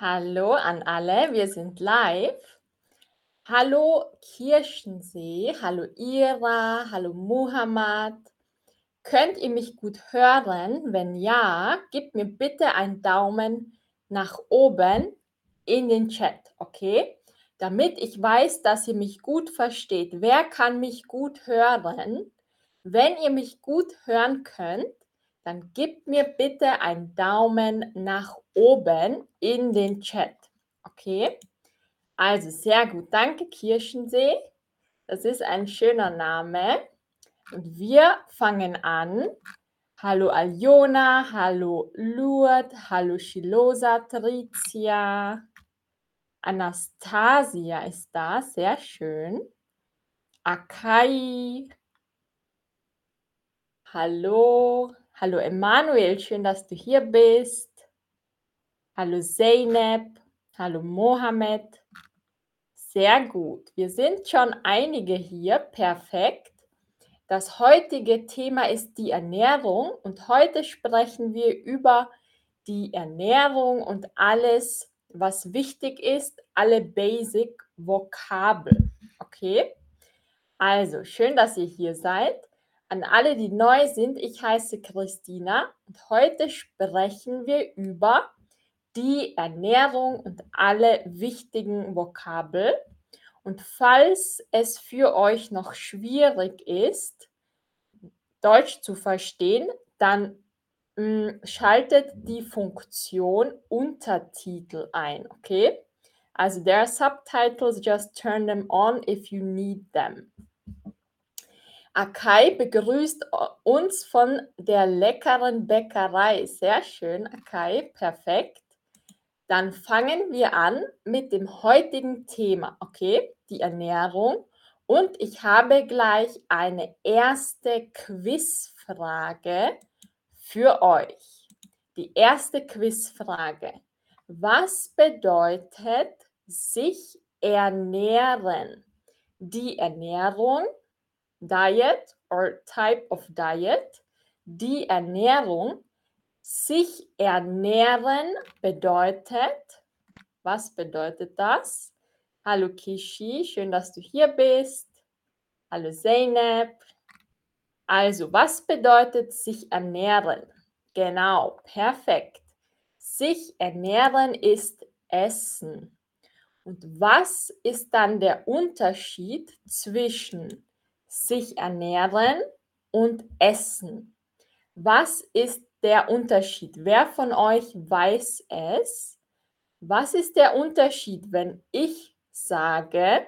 Hallo an alle, wir sind live. Hallo Kirchensee, hallo Ira, hallo Muhammad. Könnt ihr mich gut hören? Wenn ja, gebt mir bitte einen Daumen nach oben in den Chat, okay? Damit ich weiß, dass ihr mich gut versteht. Wer kann mich gut hören? Wenn ihr mich gut hören könnt, dann gebt mir bitte einen Daumen nach oben in den Chat. Okay? Also sehr gut. Danke, Kirchensee. Das ist ein schöner Name. Und wir fangen an. Hallo Aljona, hallo Lourdes, hallo Shilosa, Tricia. Anastasia ist da, sehr schön. Akai. Hallo, hallo Emanuel, schön, dass du hier bist. Hallo Zeynep, hallo Mohammed. Sehr gut, wir sind schon einige hier, perfekt. Das heutige Thema ist die Ernährung und heute sprechen wir über die Ernährung und alles, was wichtig ist, alle Basic Vokabel. Okay? Also, schön, dass ihr hier seid. An alle, die neu sind, ich heiße Christina und heute sprechen wir über die Ernährung und alle wichtigen Vokabel. Und falls es für euch noch schwierig ist, Deutsch zu verstehen, dann mm, schaltet die Funktion Untertitel ein, okay? Also there are subtitles, just turn them on if you need them. Akai begrüßt uns von der leckeren Bäckerei. Sehr schön, Akai, perfekt. Dann fangen wir an mit dem heutigen Thema, okay? Die Ernährung. Und ich habe gleich eine erste Quizfrage für euch. Die erste Quizfrage. Was bedeutet sich ernähren? Die Ernährung, Diet or Type of Diet, die Ernährung sich ernähren bedeutet, was bedeutet das? Hallo Kishi, schön, dass du hier bist. Hallo Zeynep. Also, was bedeutet sich ernähren? Genau, perfekt. Sich ernähren ist Essen. Und was ist dann der Unterschied zwischen sich ernähren und Essen? Was ist der Unterschied? Wer von euch weiß es? Was ist der Unterschied, wenn ich sage,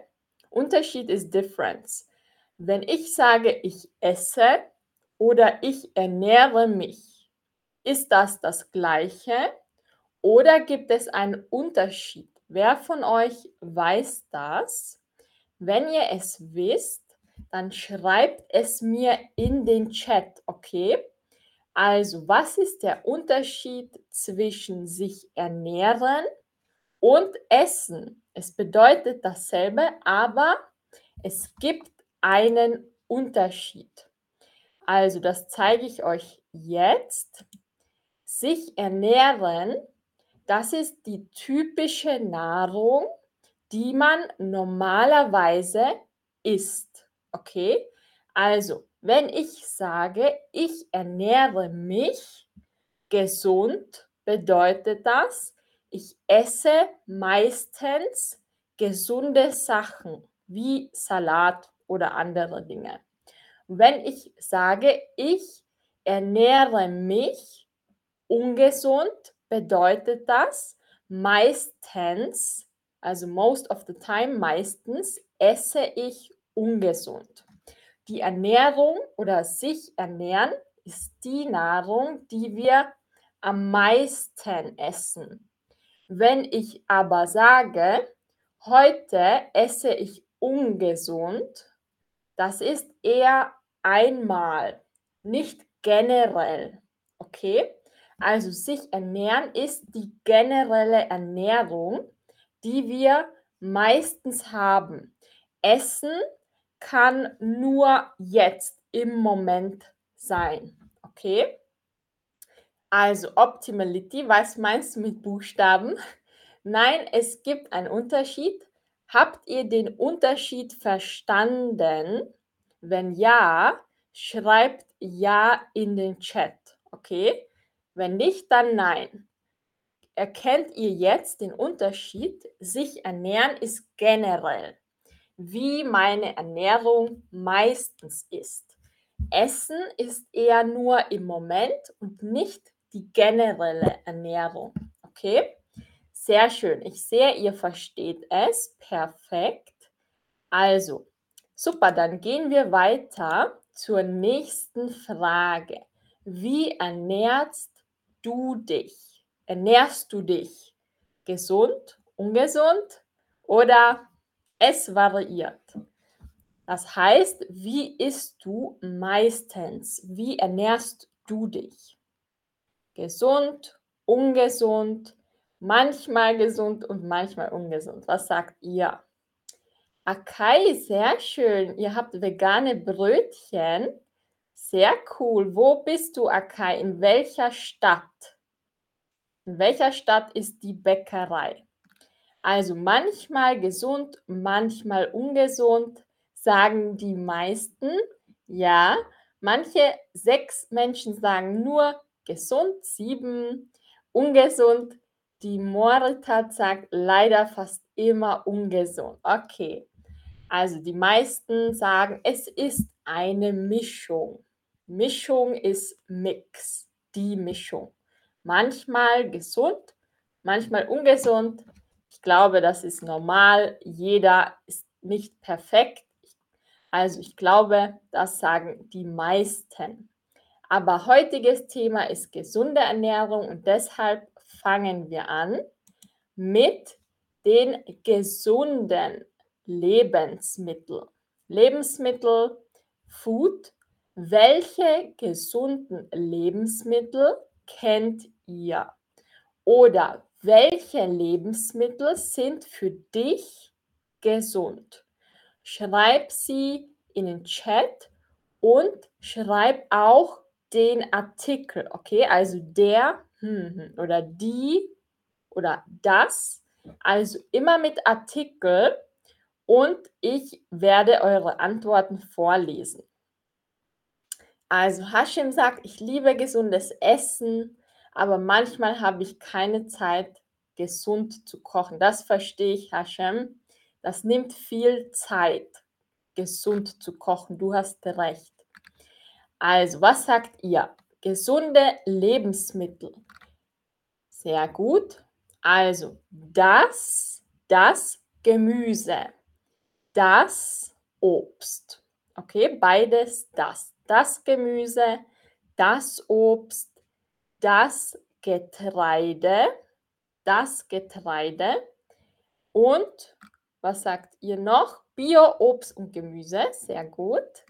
Unterschied ist Difference. Wenn ich sage, ich esse oder ich ernähre mich, ist das das gleiche oder gibt es einen Unterschied? Wer von euch weiß das? Wenn ihr es wisst, dann schreibt es mir in den Chat, okay? Also, was ist der Unterschied zwischen sich ernähren und essen? Es bedeutet dasselbe, aber es gibt einen Unterschied. Also, das zeige ich euch jetzt. Sich ernähren, das ist die typische Nahrung, die man normalerweise isst. Okay? Also, wenn ich sage, ich ernähre mich gesund, bedeutet das, ich esse meistens gesunde Sachen wie Salat oder andere Dinge. Wenn ich sage, ich ernähre mich ungesund, bedeutet das meistens, also most of the time meistens, esse ich ungesund. Die Ernährung oder sich ernähren ist die Nahrung, die wir am meisten essen. Wenn ich aber sage, heute esse ich ungesund, das ist eher einmal, nicht generell. Okay? Also sich ernähren ist die generelle Ernährung, die wir meistens haben. Essen kann nur jetzt im Moment sein. Okay? Also Optimality, was meinst du mit Buchstaben? Nein, es gibt einen Unterschied. Habt ihr den Unterschied verstanden? Wenn ja, schreibt ja in den Chat, okay? Wenn nicht, dann nein. Erkennt ihr jetzt den Unterschied? Sich ernähren ist generell, wie meine Ernährung meistens ist. Essen ist eher nur im Moment und nicht die generelle Ernährung. Okay? Sehr schön. Ich sehe, ihr versteht es. Perfekt. Also, super, dann gehen wir weiter zur nächsten Frage. Wie ernährst du dich? Ernährst du dich gesund, ungesund oder es variiert? Das heißt, wie isst du meistens? Wie ernährst du dich? Gesund, ungesund, manchmal gesund und manchmal ungesund. Was sagt ihr? Akai, sehr schön. Ihr habt vegane Brötchen. Sehr cool. Wo bist du, Akai? In welcher Stadt? In welcher Stadt ist die Bäckerei? Also manchmal gesund, manchmal ungesund, sagen die meisten. Ja, manche sechs Menschen sagen nur gesund, sieben ungesund, die Moritz sagt leider fast immer ungesund. Okay. Also die meisten sagen, es ist eine Mischung. Mischung ist Mix, die Mischung. Manchmal gesund, manchmal ungesund. Ich glaube, das ist normal. Jeder ist nicht perfekt. Also ich glaube, das sagen die meisten. Aber heutiges Thema ist gesunde Ernährung und deshalb fangen wir an mit den gesunden Lebensmitteln. Lebensmittel, Food. Welche gesunden Lebensmittel kennt ihr? Oder welche Lebensmittel sind für dich gesund? Schreib sie in den Chat und schreib auch den Artikel, okay? Also der hm, hm, oder die oder das. Also immer mit Artikel und ich werde eure Antworten vorlesen. Also Hashim sagt, ich liebe gesundes Essen, aber manchmal habe ich keine Zeit, gesund zu kochen. Das verstehe ich, Hashem. Das nimmt viel Zeit, gesund zu kochen. Du hast recht. Also, was sagt ihr? Gesunde Lebensmittel. Sehr gut. Also, das, das Gemüse, das Obst. Okay, beides das. Das Gemüse, das Obst, das Getreide, das Getreide und was sagt ihr noch? Bio-Obst und Gemüse. Sehr gut.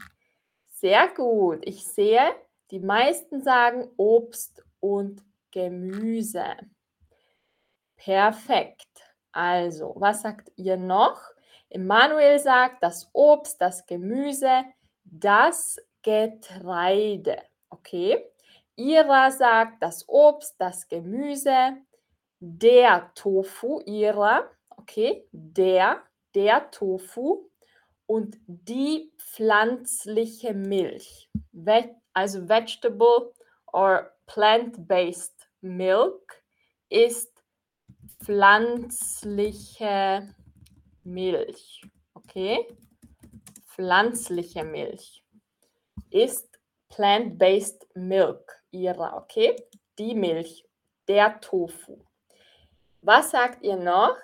Sehr gut. Ich sehe, die meisten sagen Obst und Gemüse. Perfekt. Also, was sagt ihr noch? Emanuel sagt, das Obst, das Gemüse, das Getreide. Okay. Ira sagt, das Obst, das Gemüse, der Tofu. Ira, okay. Der, der Tofu und die pflanzliche Milch. Also Vegetable or Plant-Based Milk ist pflanzliche Milch. Okay? Pflanzliche Milch ist Plant-Based Milk ihrer. Okay? Die Milch, der Tofu. Was sagt ihr noch?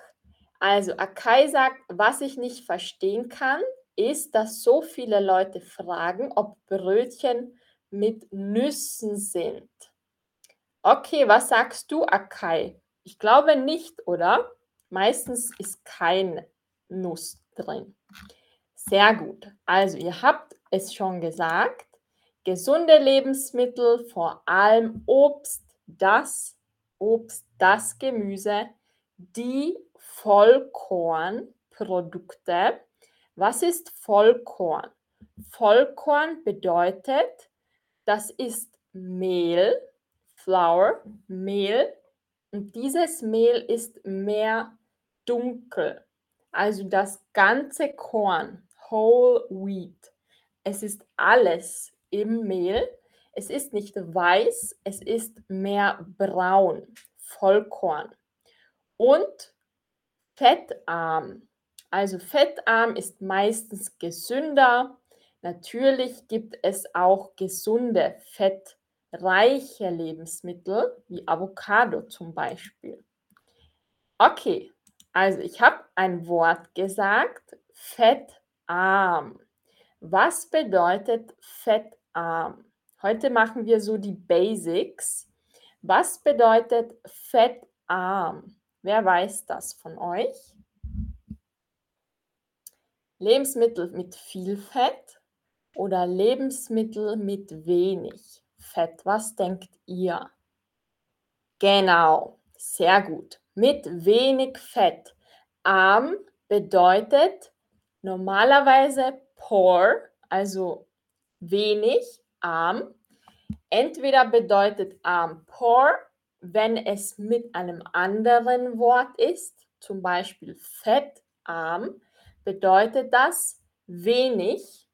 Also Akai sagt, was ich nicht verstehen kann, ist, dass so viele Leute fragen, ob Brötchen mit Nüssen sind. Okay, was sagst du, Akai? Ich glaube nicht, oder? Meistens ist kein Nuss drin. Sehr gut. Also ihr habt es schon gesagt. Gesunde Lebensmittel, vor allem Obst, das Obst, das Gemüse, die Vollkornprodukte. Was ist Vollkorn? Vollkorn bedeutet, das ist Mehl, Flour, Mehl, Und dieses Mehl ist mehr dunkel, also das ganze Korn, Whole Wheat. Es ist alles im Mehl. Es ist nicht weiß, es ist mehr braun, Vollkorn. Und fettarm. Also fettarm ist meistens gesünder. Natürlich gibt es auch gesunde, fettreiche Lebensmittel, wie Avocado zum Beispiel. Okay, also ich habe ein Wort gesagt, fettarm. Was bedeutet fettarm? Heute machen wir so die Basics. Was bedeutet fettarm? Wer weiß das von euch? Lebensmittel mit viel Fett oder Lebensmittel mit wenig Fett? Was denkt ihr? Genau, sehr gut. Mit wenig Fett. Arm bedeutet normalerweise poor, also wenig, arm. Entweder bedeutet arm poor, wenn es mit einem anderen Wort ist, zum Beispiel fettarm, bedeutet das wenig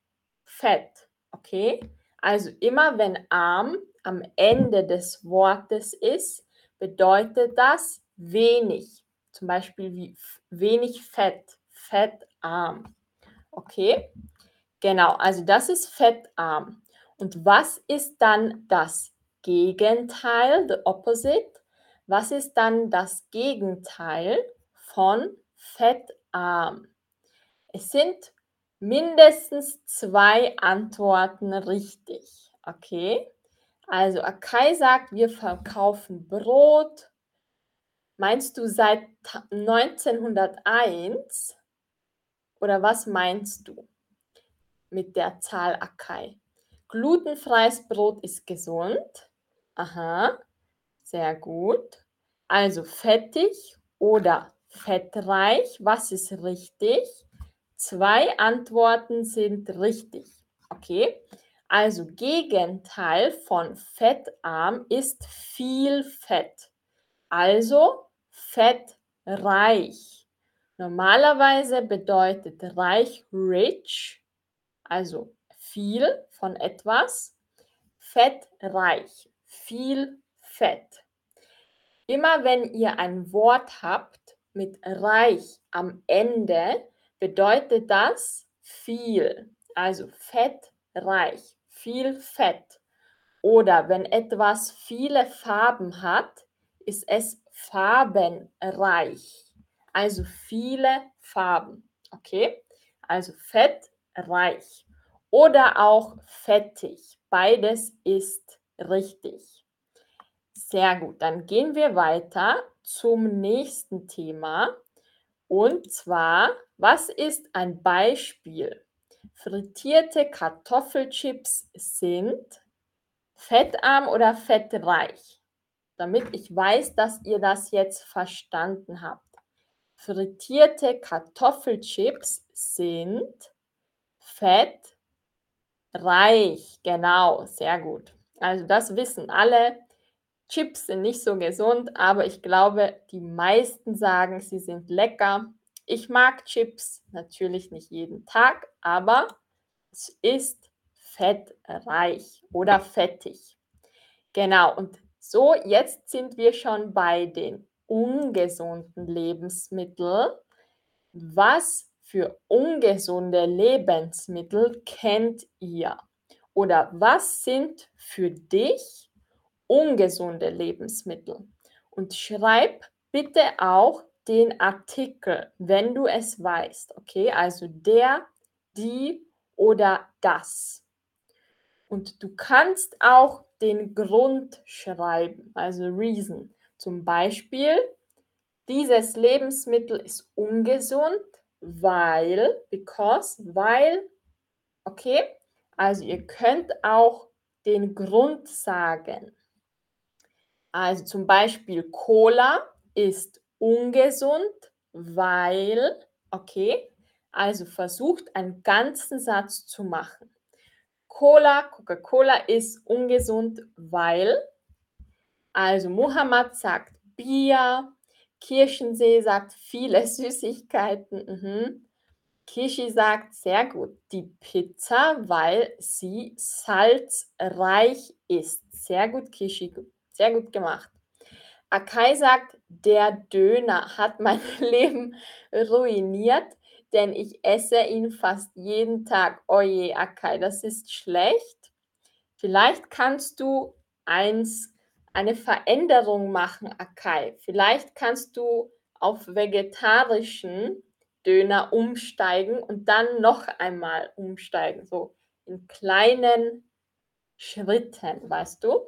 Fett. Okay? Also immer wenn arm am Ende des Wortes ist, bedeutet das wenig. Zum Beispiel wie wenig Fett, fettarm. Okay? Genau, also das ist fettarm. Und was ist dann das Gegenteil, the opposite? Was ist dann das Gegenteil von fettarm? Es sind mindestens zwei Antworten richtig. Okay? Also Akai sagt, wir verkaufen Brot. Meinst du seit 1901? Oder was meinst du mit der Zahl Akai? Glutenfreies Brot ist gesund. Aha, sehr gut. Also fettig oder fettreich, was ist richtig? Zwei Antworten sind richtig. Okay? Also Gegenteil von fettarm ist viel Fett. Also fettreich. Normalerweise bedeutet reich rich, also viel von etwas. Fettreich, viel Fett. Immer wenn ihr ein Wort habt mit reich am Ende, bedeutet das viel, also fettreich, viel Fett. Oder wenn etwas viele Farben hat, ist es farbenreich, also viele Farben. Okay? Also fettreich oder auch fettig. Beides ist richtig. Sehr gut, dann gehen wir weiter zum nächsten Thema. Und zwar, was ist ein Beispiel? Frittierte Kartoffelchips sind fettarm oder fettreich? Damit ich weiß, dass ihr das jetzt verstanden habt. Frittierte Kartoffelchips sind fettreich. Genau, sehr gut. Also das wissen alle. Chips sind nicht so gesund, aber ich glaube, die meisten sagen, sie sind lecker. Ich mag Chips, natürlich nicht jeden Tag, aber es ist fettreich oder fettig. Genau, und so, jetzt sind wir schon bei den ungesunden Lebensmitteln. Was für ungesunde Lebensmittel kennt ihr? Oder was sind für dich ungesunde Lebensmittel. Und schreib bitte auch den Artikel, wenn du es weißt. Okay, also der, die oder das. Und du kannst auch den Grund schreiben, also Reason. Zum Beispiel, dieses Lebensmittel ist ungesund, weil, because, weil, okay. Also ihr könnt auch den Grund sagen. Also zum Beispiel Cola ist ungesund, weil, okay, also versucht einen ganzen Satz zu machen. Cola, Coca-Cola ist ungesund, weil, also Muhammad sagt, Bier. Kirchensee sagt viele Süßigkeiten. Mhm. Kishi sagt sehr gut, die Pizza, weil sie salzreich ist. Sehr gut, Kishi. Sehr gut gemacht. Akai sagt, der Döner hat mein Leben ruiniert, denn ich esse ihn fast jeden Tag. Oje, Akai, das ist schlecht. Vielleicht kannst du eins, eine Veränderung machen, Akai. Vielleicht kannst du auf vegetarischen Döner umsteigen und dann noch einmal umsteigen, so in kleinen Schritten, weißt du?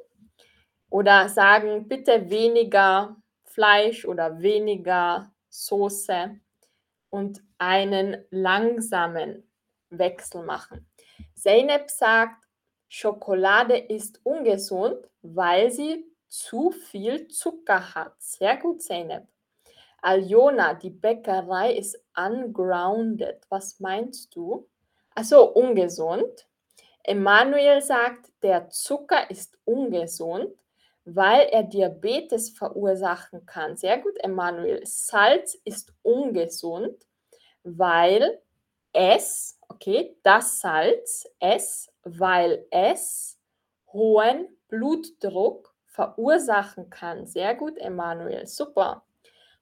Oder sagen, bitte weniger Fleisch oder weniger Soße und einen langsamen Wechsel machen. Zeynep sagt, Schokolade ist ungesund, weil sie zu viel Zucker hat. Sehr gut, Zeynep. Aljona, die Bäckerei ist ungrounded. Was meinst du? Achso, ungesund. Emanuel sagt, der Zucker ist ungesund, weil er Diabetes verursachen kann. Sehr gut, Emanuel. Salz ist ungesund, weil es, okay, das Salz, es, weil es hohen Blutdruck verursachen kann. Sehr gut, Emanuel. Super.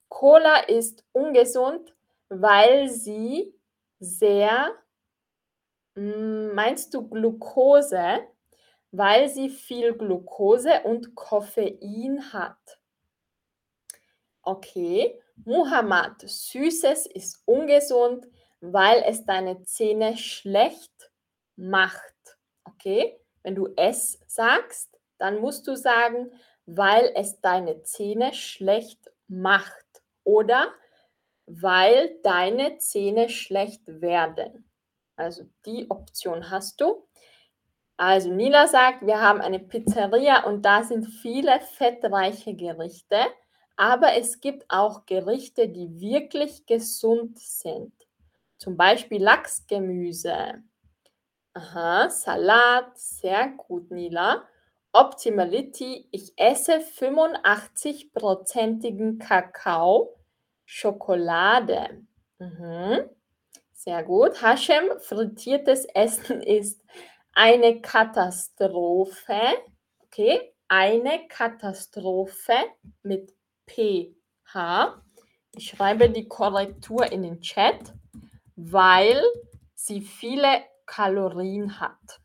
Cola ist ungesund, weil sie sehr, hm, meinst du Glucose? Weil sie viel Glucose und Koffein hat. Okay. Muhammad, Süßes ist ungesund, weil es deine Zähne schlecht macht. Okay? Wenn du es sagst, dann musst du sagen, weil es deine Zähne schlecht macht oder weil deine Zähne schlecht werden. Also die Option hast du. Also Nila sagt, wir haben eine Pizzeria und da sind viele fettreiche Gerichte, aber es gibt auch Gerichte, die wirklich gesund sind. Zum Beispiel Lachsgemüse. Aha, Salat, sehr gut, Nila. Optimality, ich esse 85%igen Kakao, Schokolade. Mhm. Sehr gut. Hashem, frittiertes Essen ist eine Katastrophe. Okay, eine Katastrophe mit PH. Ich schreibe die Korrektur in den Chat, weil sie viele Kalorien hat.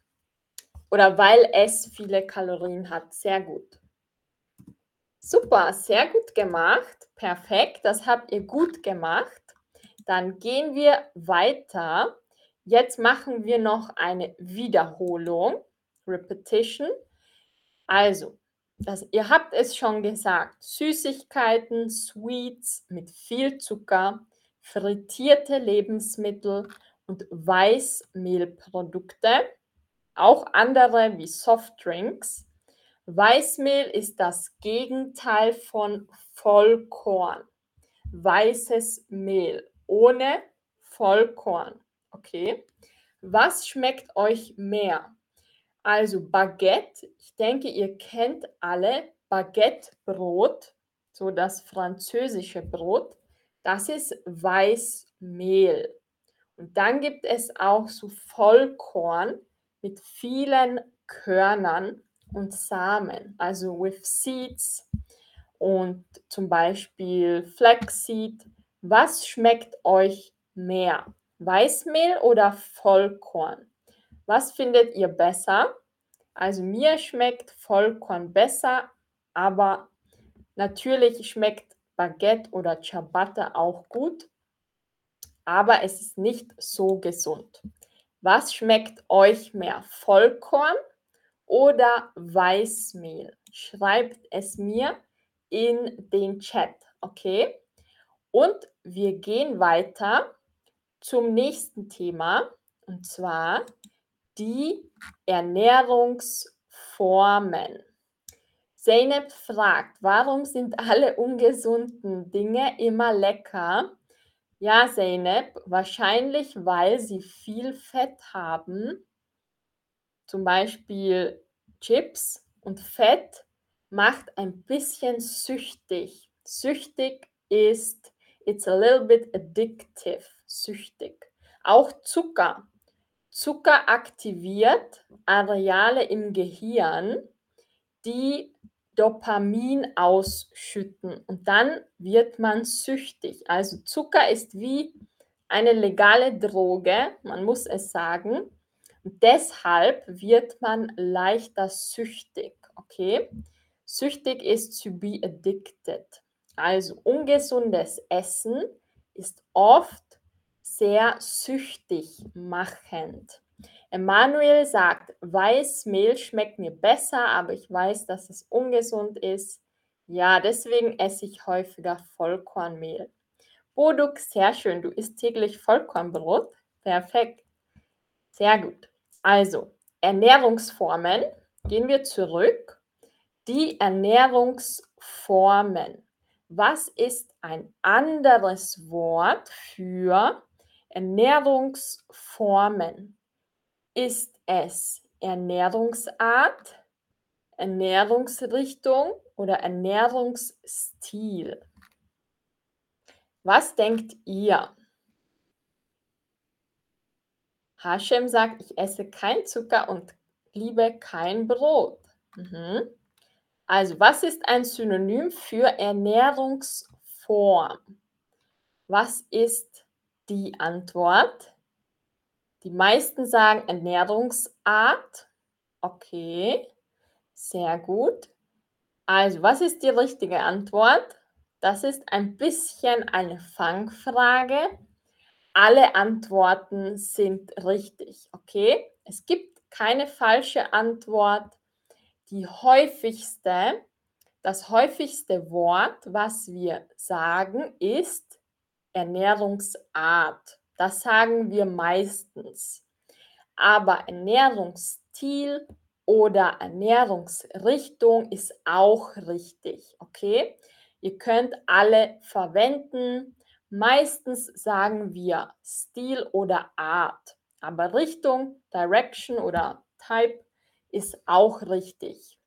Oder weil es viele Kalorien hat. Sehr gut. Super, sehr gut gemacht. Perfekt, das habt ihr gut gemacht. Dann gehen wir weiter. Jetzt machen wir noch eine Wiederholung. Repetition. Also, das, ihr habt es schon gesagt. Süßigkeiten, Sweets mit viel Zucker, frittierte Lebensmittel und Weißmehlprodukte auch andere wie Softdrinks. Weißmehl ist das Gegenteil von Vollkorn. Weißes Mehl ohne Vollkorn. Okay. Was schmeckt euch mehr? Also Baguette. Ich denke, ihr kennt alle Baguettebrot, so das französische Brot. Das ist Weißmehl. Und dann gibt es auch so Vollkorn mit vielen Körnern und Samen, also with seeds und zum Beispiel Flaxseed. Was schmeckt euch mehr? Weißmehl oder Vollkorn? Was findet ihr besser? Also mir schmeckt Vollkorn besser, aber natürlich schmeckt Baguette oder Ciabatta auch gut, aber es ist nicht so gesund. Was schmeckt euch mehr? Vollkorn oder Weißmehl? Schreibt es mir in den Chat, okay? Und wir gehen weiter zum nächsten Thema und zwar die Ernährungsformen. Zeynep fragt, warum sind alle ungesunden Dinge immer lecker? Ja, Zeynep, wahrscheinlich, weil sie viel Fett haben, zum Beispiel Chips und Fett macht ein bisschen süchtig. Süchtig ist, it's a little bit addictive, süchtig. Auch Zucker. Zucker aktiviert Areale im Gehirn, die Dopamin ausschütten und dann wird man süchtig. Also Zucker ist wie eine legale Droge, man muss es sagen. Und deshalb wird man leichter süchtig, okay? Süchtig ist to be addicted. Also ungesundes Essen ist oft sehr süchtig machend. Emanuel sagt, Weißmehl schmeckt mir besser, aber ich weiß, dass es ungesund ist. Ja, deswegen esse ich häufiger Vollkornmehl. Boduk, sehr schön. Du isst täglich Vollkornbrot. Perfekt. Sehr gut. Also, Ernährungsformen. Gehen wir zurück. Die Ernährungsformen. Was ist ein anderes Wort für Ernährungsformen? Ist es Ernährungsart, Ernährungsrichtung oder Ernährungsstil? Was denkt ihr? Hashem sagt, ich esse kein Zucker und liebe kein Brot. Mhm. Also, was ist ein Synonym für Ernährungsform? Was ist die Antwort? Die meisten sagen Ernährungsart. Okay, sehr gut. Also, was ist die richtige Antwort? Das ist ein bisschen eine Fangfrage. Alle Antworten sind richtig, okay? Es gibt keine falsche Antwort. Die häufigste, das häufigste Wort, was wir sagen, ist Ernährungsart. Das sagen wir meistens. Aber Ernährungsstil oder Ernährungsrichtung ist auch richtig, okay? Ihr könnt alle verwenden. Meistens sagen wir Stil oder Art, aber Richtung, Direction oder Type ist auch richtig.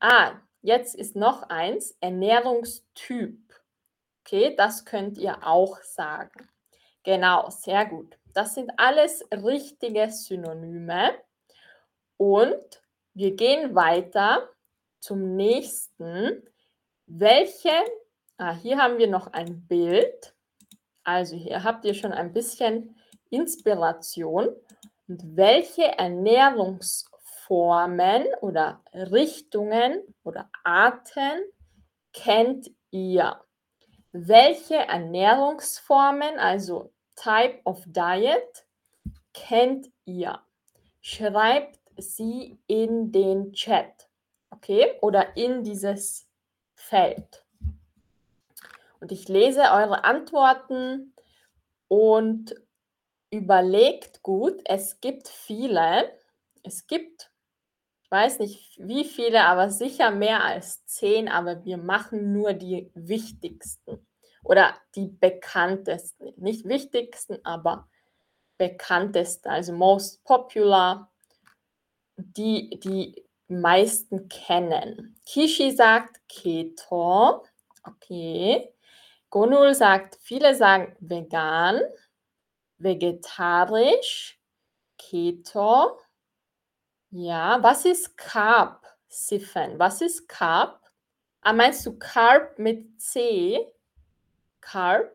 Ah, jetzt ist noch eins, Ernährungstyp. Okay, das könnt ihr auch sagen. Genau, sehr gut. Das sind alles richtige Synonyme. Und wir gehen weiter zum nächsten. Welche, ah, hier haben wir noch ein Bild. Also hier habt ihr schon ein bisschen Inspiration. Und welche Ernährungsformen oder Richtungen oder Arten kennt ihr? Welche Ernährungsformen, also Type of Diet, kennt ihr? Schreibt sie in den Chat, okay? Oder in dieses Feld. Und ich lese eure Antworten und überlegt gut. Es gibt viele. Es gibt, weiß nicht wie viele, aber sicher mehr als zehn, aber wir machen nur die wichtigsten oder die bekanntesten. Nicht wichtigsten, aber bekanntesten, also most popular, die die meisten kennen. Kishi sagt Keto. Okay. Gonul sagt, viele sagen vegan, vegetarisch, Keto. Ja, was ist Carb, Siffen? Was ist Carb? Ah, meinst du Carb mit C? Carb?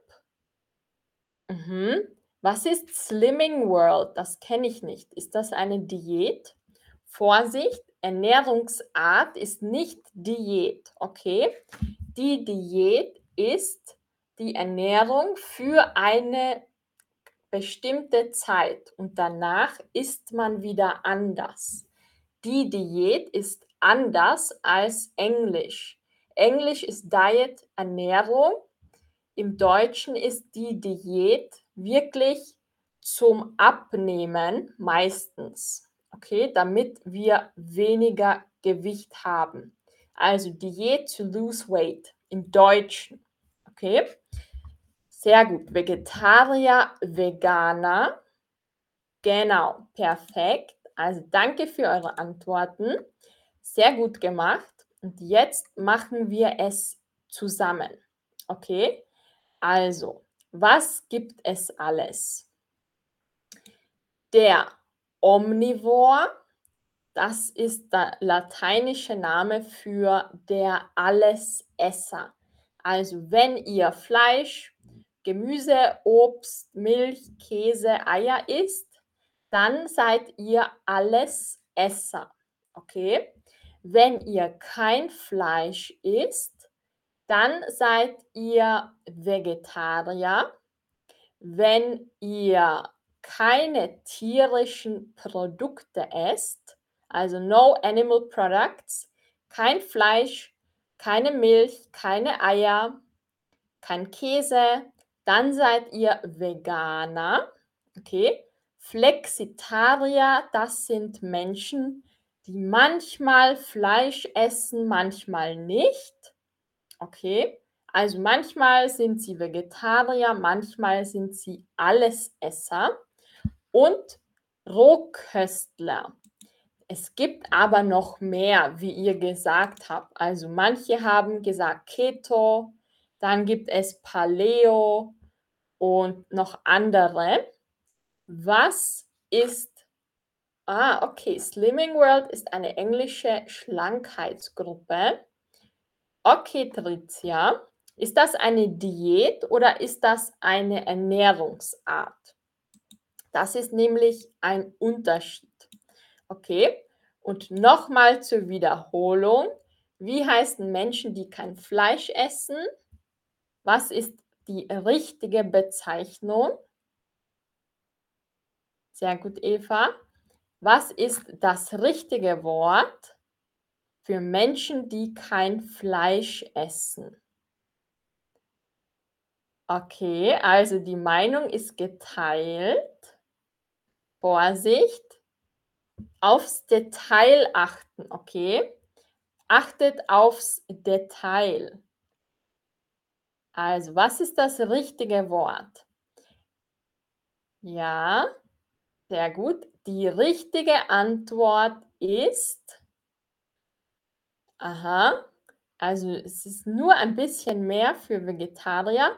Mhm. Was ist Slimming World? Das kenne ich nicht. Ist das eine Diät? Vorsicht, Ernährungsart ist nicht Diät, okay? Die Diät ist die Ernährung für eine bestimmte Zeit und danach isst man wieder anders. Die Diät ist anders als Englisch. Englisch ist Diet Ernährung. Im Deutschen ist die Diät wirklich zum Abnehmen meistens. Okay, damit wir weniger Gewicht haben. Also Diät to lose weight im Deutschen. Okay. Sehr gut. Vegetarier, Veganer. Genau, perfekt. Also danke für eure Antworten. Sehr gut gemacht. Und jetzt machen wir es zusammen. Okay, also, was gibt es alles? Der Omnivor, das ist der lateinische Name für der Allesesser. Also wenn ihr Fleisch, Gemüse, Obst, Milch, Käse, Eier isst, dann seid ihr Allesesser. Okay? Wenn ihr kein Fleisch isst, dann seid ihr Vegetarier. Wenn ihr keine tierischen Produkte esst, also no animal products, kein Fleisch, keine Milch, keine Eier, kein Käse, dann seid ihr Veganer. Okay? Flexitarier, das sind Menschen, die manchmal Fleisch essen, manchmal nicht. Okay? Also manchmal sind sie Vegetarier, manchmal sind sie Allesesser und Rohköstler. Es gibt aber noch mehr, wie ihr gesagt habt. Also manche haben gesagt Keto, dann gibt es Paleo und noch andere. Was ist Ah, okay. Slimming World ist eine englische Schlankheitsgruppe. Okay, Tricia. Ist das eine Diät oder ist das eine Ernährungsart? Das ist nämlich ein Unterschied. Okay, und nochmal zur Wiederholung. Wie heißen Menschen, die kein Fleisch essen? Was ist die richtige Bezeichnung? Sehr gut, Eva. Was ist das richtige Wort für Menschen, die kein Fleisch essen? Okay, also die Meinung ist geteilt. Vorsicht. Aufs Detail achten, okay? Achtet aufs Detail. Also, was ist das richtige Wort? Ja, sehr gut. Die richtige Antwort ist, aha, also es ist nur ein bisschen mehr für Vegetarier.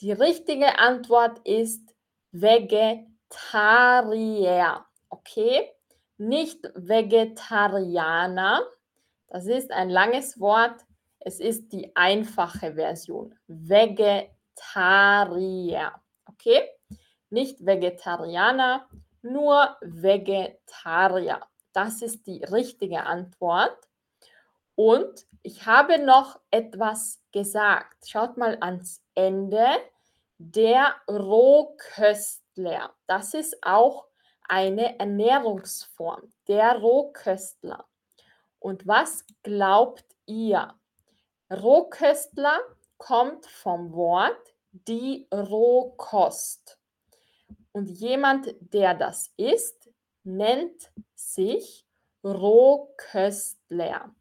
Die richtige Antwort ist Vegetarier, okay? Nicht Vegetarianer. Das ist ein langes Wort. Es ist die einfache Version. Vegetarier, okay? Nicht Vegetarianer, nur Vegetarier. Das ist die richtige Antwort. Und ich habe noch etwas gesagt. Schaut mal ans Ende. Der Rohköstler. Das ist auch eine Ernährungsform. Der Rohköstler. Und was glaubt ihr? Rohköstler kommt vom Wort die Rohkost. Und jemand, der das ist, nennt sich Rohköstler.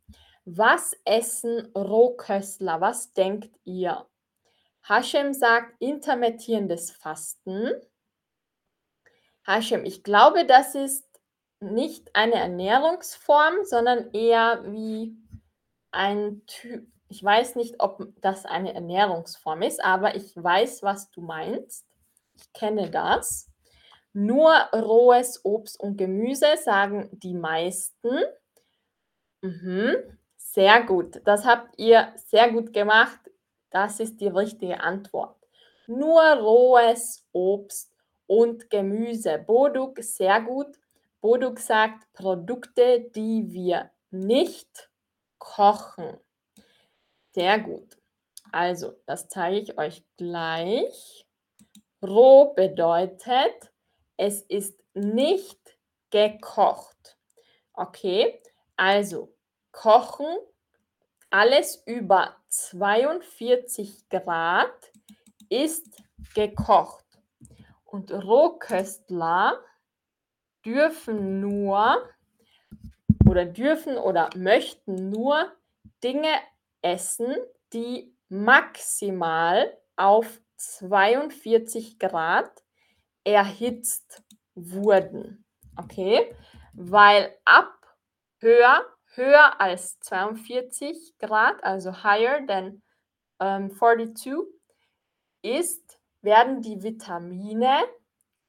Was essen Rohköstler? Was denkt ihr? Hashem sagt intermittierendes Fasten. Hashem, ich glaube, das ist nicht eine Ernährungsform, sondern eher wie ein Typ. Ich weiß nicht, ob das eine Ernährungsform ist, aber ich weiß, was du meinst. Ich kenne das. Nur rohes Obst und Gemüse sagen die meisten. Mhm. Sehr gut. Das habt ihr sehr gut gemacht. Das ist die richtige Antwort. Nur rohes Obst und Gemüse. Boduk, sehr gut. Boduk sagt Produkte, die wir nicht kochen. Sehr gut. Also, das zeige ich euch gleich. Roh bedeutet, es ist nicht gekocht. Okay, also kochen, alles über 42 Grad ist gekocht. Und Rohköstler dürfen nur oder dürfen oder möchten nur Dinge essen, die maximal auf 42 Grad erhitzt wurden. Okay, weil ab höher, höher als 42 Grad, also higher than ähm, 42 ist, werden die Vitamine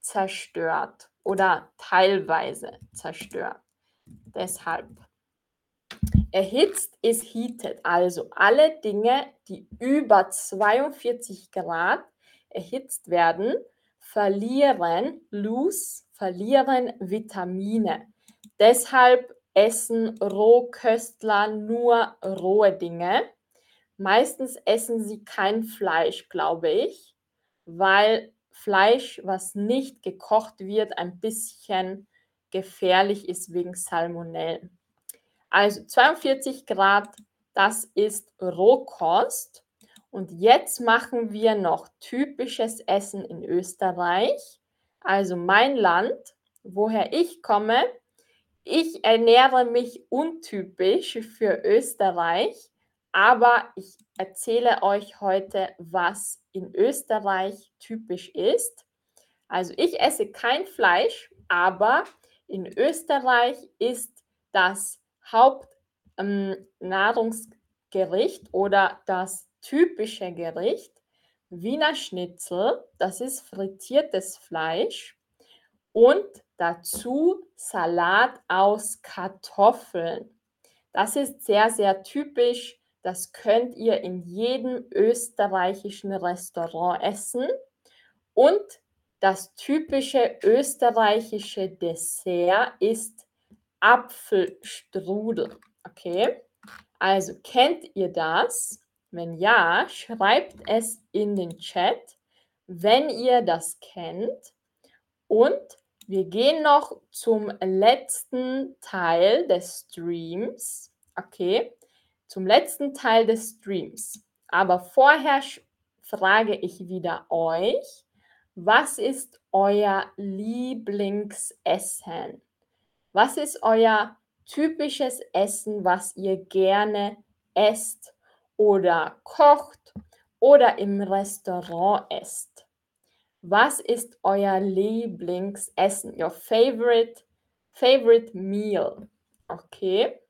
zerstört oder teilweise zerstört. Deshalb. Erhitzt ist heated, also alle Dinge, die über 42 Grad erhitzt werden, verlieren, lose, verlieren Vitamine. Deshalb essen Rohköstler nur rohe Dinge. Meistens essen sie kein Fleisch, glaube ich, weil Fleisch, was nicht gekocht wird, ein bisschen gefährlich ist wegen Salmonellen. Also 42 Grad, das ist Rohkost. Und jetzt machen wir noch typisches Essen in Österreich, also mein Land, woher ich komme. Ich ernähre mich untypisch für Österreich, aber ich erzähle euch heute, was in Österreich typisch ist. Also ich esse kein Fleisch, aber in Österreich ist das Hauptnahrungsgericht ähm, oder das typische Gericht Wiener Schnitzel. Das ist frittiertes Fleisch und dazu Salat aus Kartoffeln. Das ist sehr, sehr typisch das könnt ihr in jedem österreichischen Restaurant essen. Und das typische österreichische Dessert ist Apfelstrudel. Okay, also kennt ihr das? Wenn ja, schreibt es in den Chat, wenn ihr das kennt. Und wir gehen noch zum letzten Teil des Streams. Okay, zum letzten Teil des Streams. Aber vorher frage ich wieder euch, was ist euer Lieblingsessen? Was ist euer typisches Essen, was ihr gerne esst oder kocht oder im Restaurant esst? Was ist euer Lieblingsessen? Your favorite favorite meal? Okay?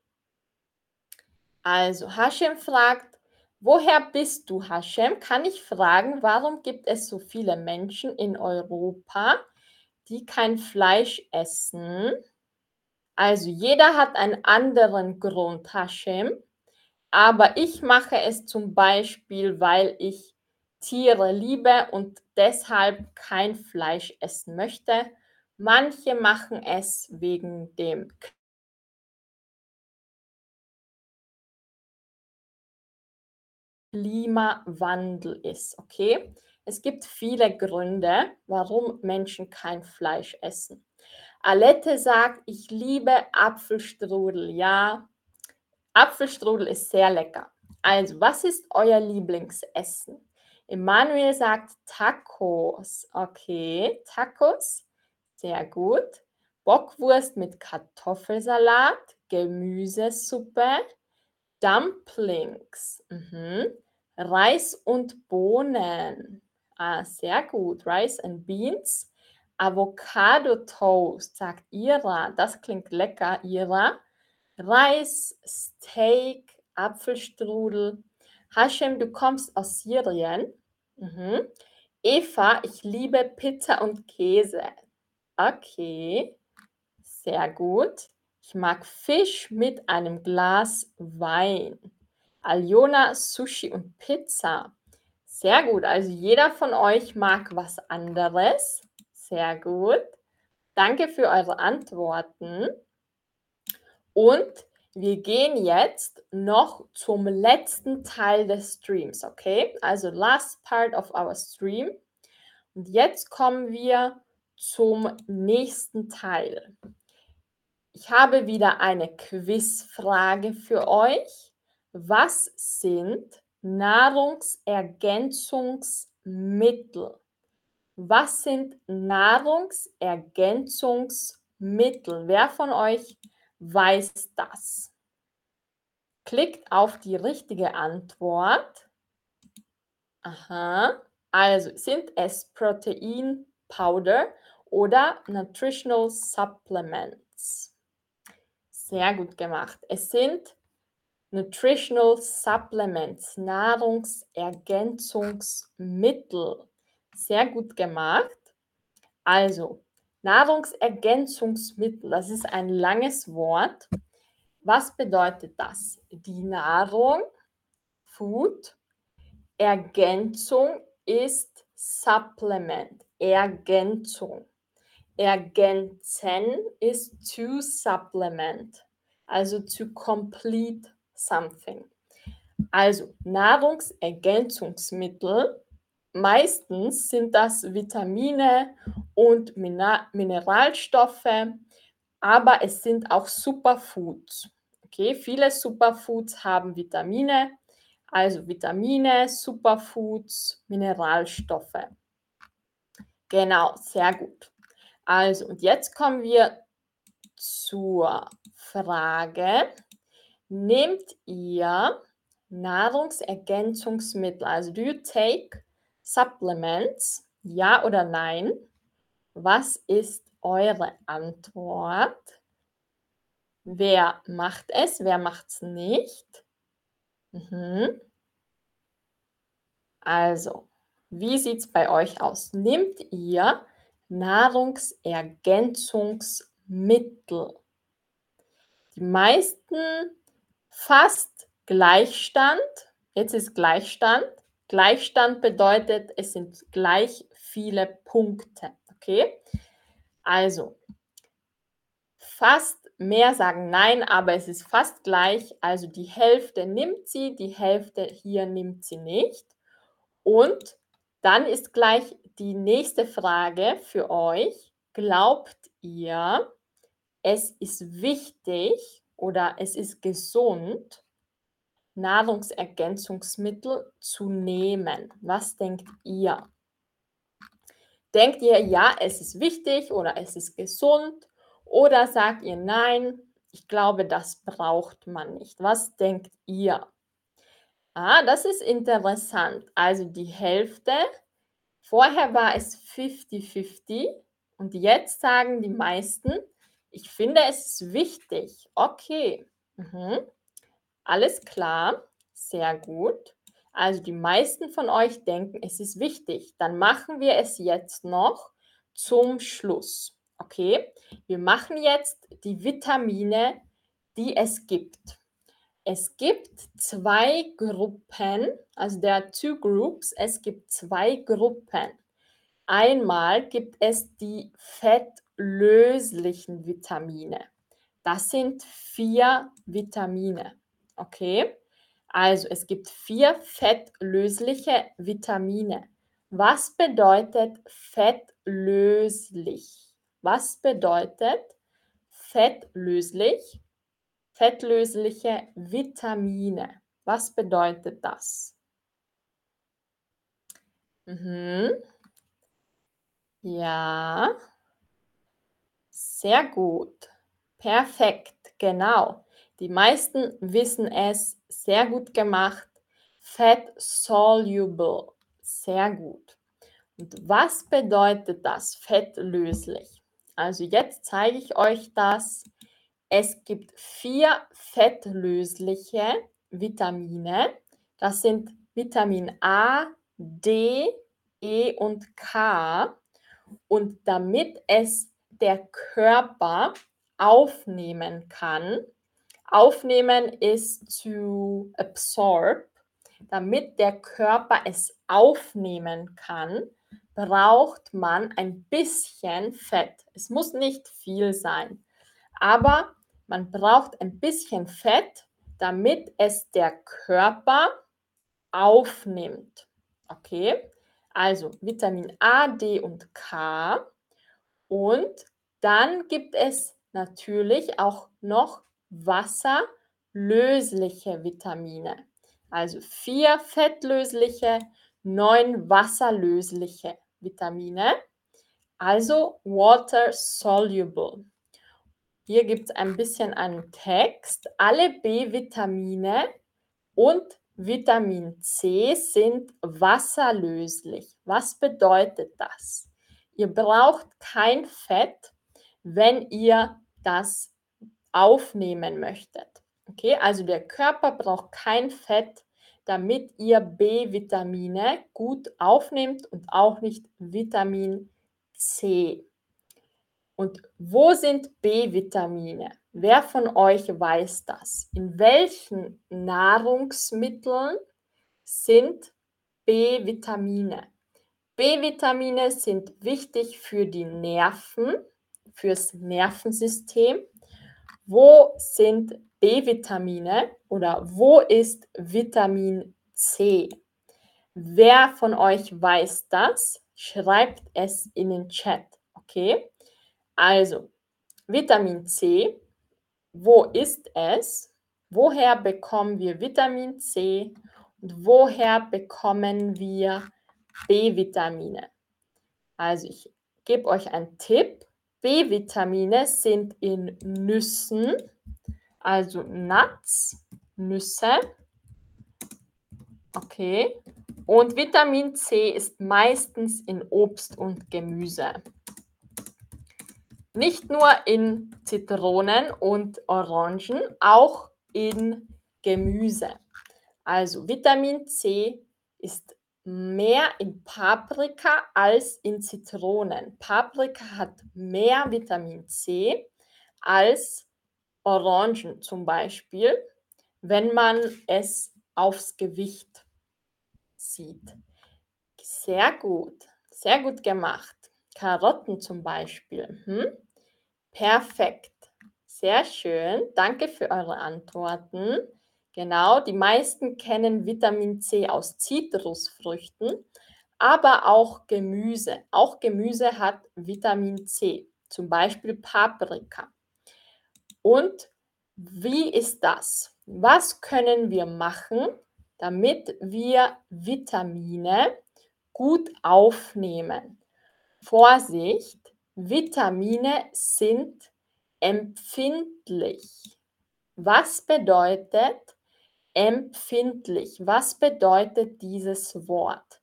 Also, Hashem fragt, woher bist du, Hashem? Kann ich fragen, warum gibt es so viele Menschen in Europa, die kein Fleisch essen? Also, jeder hat einen anderen Grund, Hashem. Aber ich mache es zum Beispiel, weil ich Tiere liebe und deshalb kein Fleisch essen möchte. Manche machen es wegen dem Klimawandel ist, okay? Es gibt viele Gründe, warum Menschen kein Fleisch essen. Alette sagt, ich liebe Apfelstrudel. Ja, Apfelstrudel ist sehr lecker. Also, was ist euer Lieblingsessen? Emanuel sagt Tacos. Okay, Tacos. Sehr gut. Bockwurst mit Kartoffelsalat, Gemüsesuppe, Dumplings. Mhm. Reis und Bohnen. Ah, sehr gut. Rice and Beans. Avocado Toast, sagt Ira. Das klingt lecker, Ira. Reis, Steak, Apfelstrudel. Hashem, du kommst aus Syrien. Mhm. Eva, ich liebe Pizza und Käse. Okay, sehr gut. Ich mag Fisch mit einem Glas Wein. Aljona, Sushi und Pizza. Sehr gut. Also jeder von euch mag was anderes. Sehr gut. Danke für eure Antworten. Und wir gehen jetzt noch zum letzten Teil des Streams, okay? Also last part of our stream. Und jetzt kommen wir zum nächsten Teil. Ich habe wieder eine Quizfrage für euch. Was sind Nahrungsergänzungsmittel? Was sind Nahrungsergänzungsmittel? Wer von euch weiß das? Klickt auf die richtige Antwort. Aha. Also sind es Protein Powder oder Nutritional Supplements? Sehr gut gemacht. Es sind Nutritional Supplements, Nahrungsergänzungsmittel. Sehr gut gemacht. Also, Nahrungsergänzungsmittel, das ist ein langes Wort. Was bedeutet das? Die Nahrung, Food, Ergänzung ist Supplement, Ergänzung. Ergänzen ist to supplement, also to complete something. Also Nahrungsergänzungsmittel, meistens sind das Vitamine und Mineralstoffe, aber es sind auch Superfoods. Okay, viele Superfoods haben Vitamine, also Vitamine, Superfoods, Mineralstoffe. Genau, sehr gut. Also, und jetzt kommen wir zur Frage, nehmt ihr Nahrungsergänzungsmittel, also do you take supplements, ja oder nein? Was ist eure Antwort? Wer macht es, wer macht es nicht? Mhm. Also, wie sieht es bei euch aus? Nehmt ihr Nahrungsergänzungsmittel? Die meisten fast Gleichstand. Jetzt ist Gleichstand. Gleichstand bedeutet, es sind gleich viele Punkte. Okay? Also, fast mehr sagen nein, aber es ist fast gleich. Also die Hälfte nimmt sie, die Hälfte hier nimmt sie nicht. Und dann ist gleich die nächste Frage für euch. Glaubt ihr, es ist wichtig oder es ist gesund, Nahrungsergänzungsmittel zu nehmen? Was denkt ihr? Denkt ihr, ja, es ist wichtig oder es ist gesund? Oder sagt ihr, nein, ich glaube, das braucht man nicht? Was denkt ihr? Ah, das ist interessant. Also die Hälfte. Vorher war es 50-50 und jetzt sagen die meisten, ich finde es wichtig. Okay. Mhm. Alles klar. Sehr gut. Also die meisten von euch denken, es ist wichtig. Dann machen wir es jetzt noch zum Schluss. Okay, wir machen jetzt die Vitamine, die es gibt. Es gibt zwei Gruppen, also der two groups. Es gibt zwei Gruppen. Einmal gibt es die fettlöslichen Vitamine. Das sind vier Vitamine. Okay, also es gibt vier fettlösliche Vitamine. Was bedeutet fettlöslich? Was bedeutet fettlöslich? Fettlösliche Vitamine. Was bedeutet das? Mhm. Ja. Sehr gut. Perfekt, genau. Die meisten wissen es. Sehr gut gemacht. Fat soluble. Sehr gut. Und was bedeutet das fettlöslich? Also jetzt zeige ich euch das. Es gibt vier fettlösliche Vitamine. Das sind Vitamin A, D, E und K. Und damit es der Körper aufnehmen kann, aufnehmen ist to absorb, damit der Körper es aufnehmen kann, braucht man ein bisschen Fett. Es muss nicht viel sein, aber man braucht ein bisschen Fett, damit es der Körper aufnimmt. Okay, also Vitamin A, D und K. Und dann gibt es natürlich auch noch wasserlösliche Vitamine. Also vier fettlösliche, neun wasserlösliche Vitamine, also water soluble. Hier gibt es ein bisschen einen Text. Alle B-Vitamine und Vitamin C sind wasserlöslich. Was bedeutet das? Ihr braucht kein Fett, wenn ihr das aufnehmen möchtet. Okay, also der Körper braucht kein Fett, damit ihr B-Vitamine gut aufnimmt und auch nicht Vitamin C. Und wo sind B-Vitamine? Wer von euch weiß das? In welchen Nahrungsmitteln sind B-Vitamine? B-Vitamine sind wichtig für die Nerven, fürs Nervensystem. Wo sind B-Vitamine oder wo ist Vitamin C? Wer von euch weiß das? Schreibt es in den Chat, okay? Also, Vitamin C, wo ist es? Woher bekommen wir Vitamin C und woher bekommen wir B-Vitamine? Also, ich gebe euch einen Tipp. B-Vitamine sind in Nüssen, also Nuts, Nüsse. Okay. Und Vitamin C ist meistens in Obst und Gemüse. Nicht nur in Zitronen und Orangen, auch in Gemüse. Also Vitamin C ist mehr in Paprika als in Zitronen. Paprika hat mehr Vitamin C als Orangen zum Beispiel, wenn man es aufs Gewicht sieht. Sehr gut, sehr gut gemacht. Karotten zum Beispiel. Hm? Perfekt. Sehr schön. Danke für eure Antworten. Genau, die meisten kennen Vitamin C aus Zitrusfrüchten, aber auch Gemüse. Auch Gemüse hat Vitamin C, zum Beispiel Paprika. Und wie ist das? Was können wir machen, damit wir Vitamine gut aufnehmen? Vorsicht, Vitamine sind empfindlich. Was bedeutet empfindlich? Was bedeutet dieses Wort?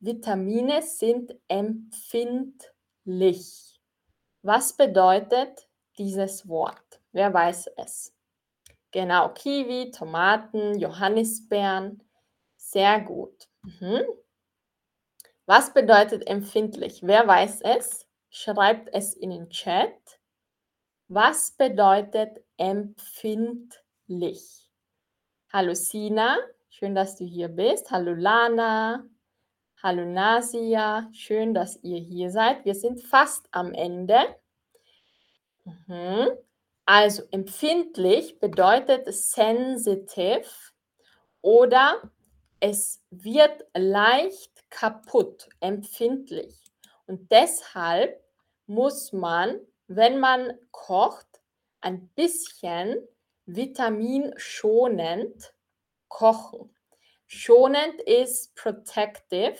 Vitamine sind empfindlich. Was bedeutet dieses Wort? Wer weiß es? Genau, Kiwi, Tomaten, Johannisbeeren. Sehr gut. Mhm. Was bedeutet empfindlich? Wer weiß es? Schreibt es in den Chat. Was bedeutet empfindlich? Hallo Sina, schön, dass du hier bist. Hallo Lana. Hallo Nasia, schön, dass ihr hier seid. Wir sind fast am Ende. Mhm. Also empfindlich bedeutet sensitive oder es wird leicht kaputt, empfindlich. Und deshalb muss man, wenn man kocht, ein bisschen vitaminschonend kochen. Schonend ist protective,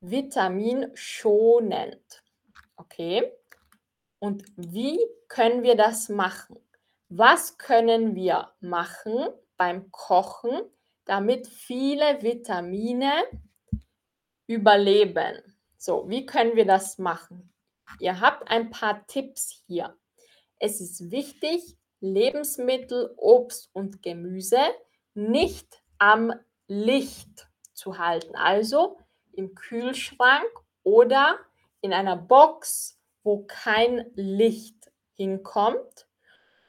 vitaminschonend. Okay? Und wie können wir das machen? Was können wir machen beim Kochen, damit viele Vitamine überleben. So, wie können wir das machen? Ihr habt ein paar Tipps hier. Es ist wichtig, Lebensmittel, Obst und Gemüse nicht am Licht zu halten. Also im Kühlschrank oder in einer Box, wo kein Licht hinkommt.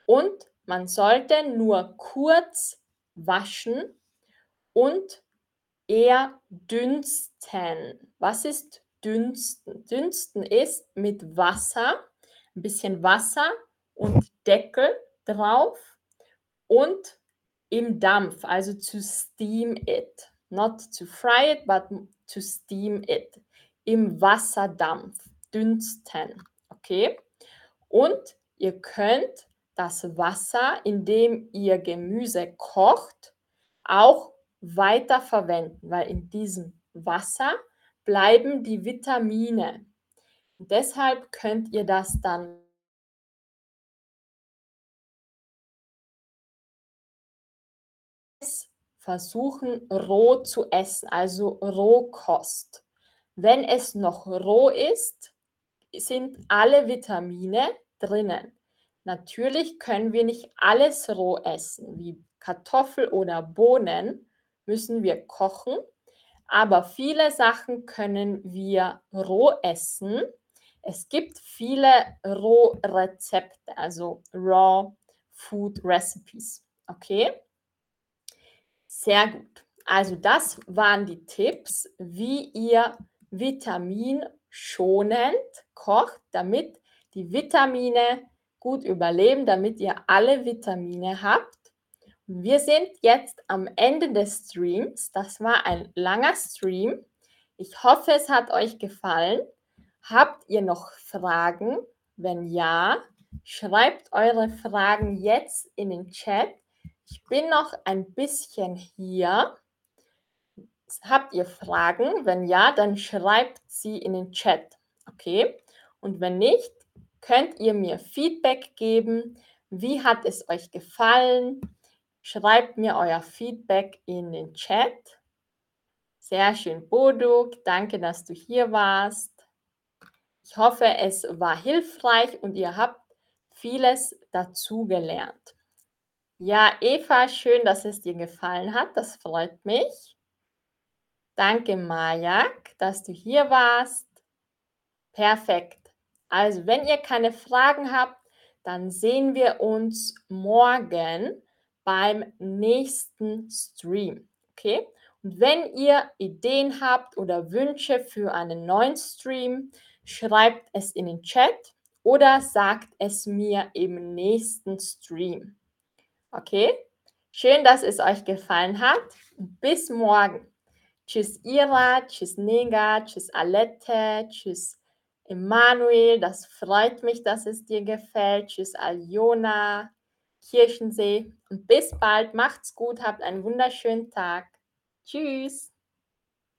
Und man sollte nur kurz waschen und eher dünsten. Was ist dünsten? Dünsten ist mit Wasser, ein bisschen Wasser und Deckel drauf und im Dampf, also to steam it. Not to fry it, but to steam it. Im Wasserdampf, dünsten. Okay? Und ihr könnt das Wasser, in dem ihr Gemüse kocht, auch weiter verwenden, weil in diesem Wasser bleiben die Vitamine. Deshalb könnt ihr das dann versuchen roh zu essen, also Rohkost. Wenn es noch roh ist, sind alle Vitamine drinnen. Natürlich können wir nicht alles roh essen, wie Kartoffel oder Bohnen müssen wir kochen, aber viele Sachen können wir roh essen. Es gibt viele Rohrezepte, also Raw Food Recipes. Okay? Sehr gut. Also das waren die Tipps, wie ihr vitaminschonend kocht, damit die Vitamine gut überleben, damit ihr alle Vitamine habt. Wir sind jetzt am Ende des Streams. Das war ein langer Stream. Ich hoffe, es hat euch gefallen. Habt ihr noch Fragen? Wenn ja, schreibt eure Fragen jetzt in den Chat. Ich bin noch ein bisschen hier. Habt ihr Fragen? Wenn ja, dann schreibt sie in den Chat. Okay? Und wenn nicht, könnt ihr mir Feedback geben. Wie hat es euch gefallen? Schreibt mir euer Feedback in den Chat. Sehr schön, Boduk. Danke, dass du hier warst. Ich hoffe, es war hilfreich und ihr habt vieles dazugelernt. Ja, Eva, schön, dass es dir gefallen hat. Das freut mich. Danke, Majak, dass du hier warst. Perfekt. Also, wenn ihr keine Fragen habt, dann sehen wir uns morgen beim nächsten Stream. Okay? Und wenn ihr Ideen habt oder Wünsche für einen neuen Stream, schreibt es in den Chat oder sagt es mir im nächsten Stream. Okay? Schön, dass es euch gefallen hat. Bis morgen. Tschüss Ira, tschüss Nega, tschüss Alette, tschüss Emanuel. Das freut mich, dass es dir gefällt. Tschüss Aljona, Kirchensee. Und bis bald. Macht's gut. Habt einen wunderschönen Tag. Tschüss.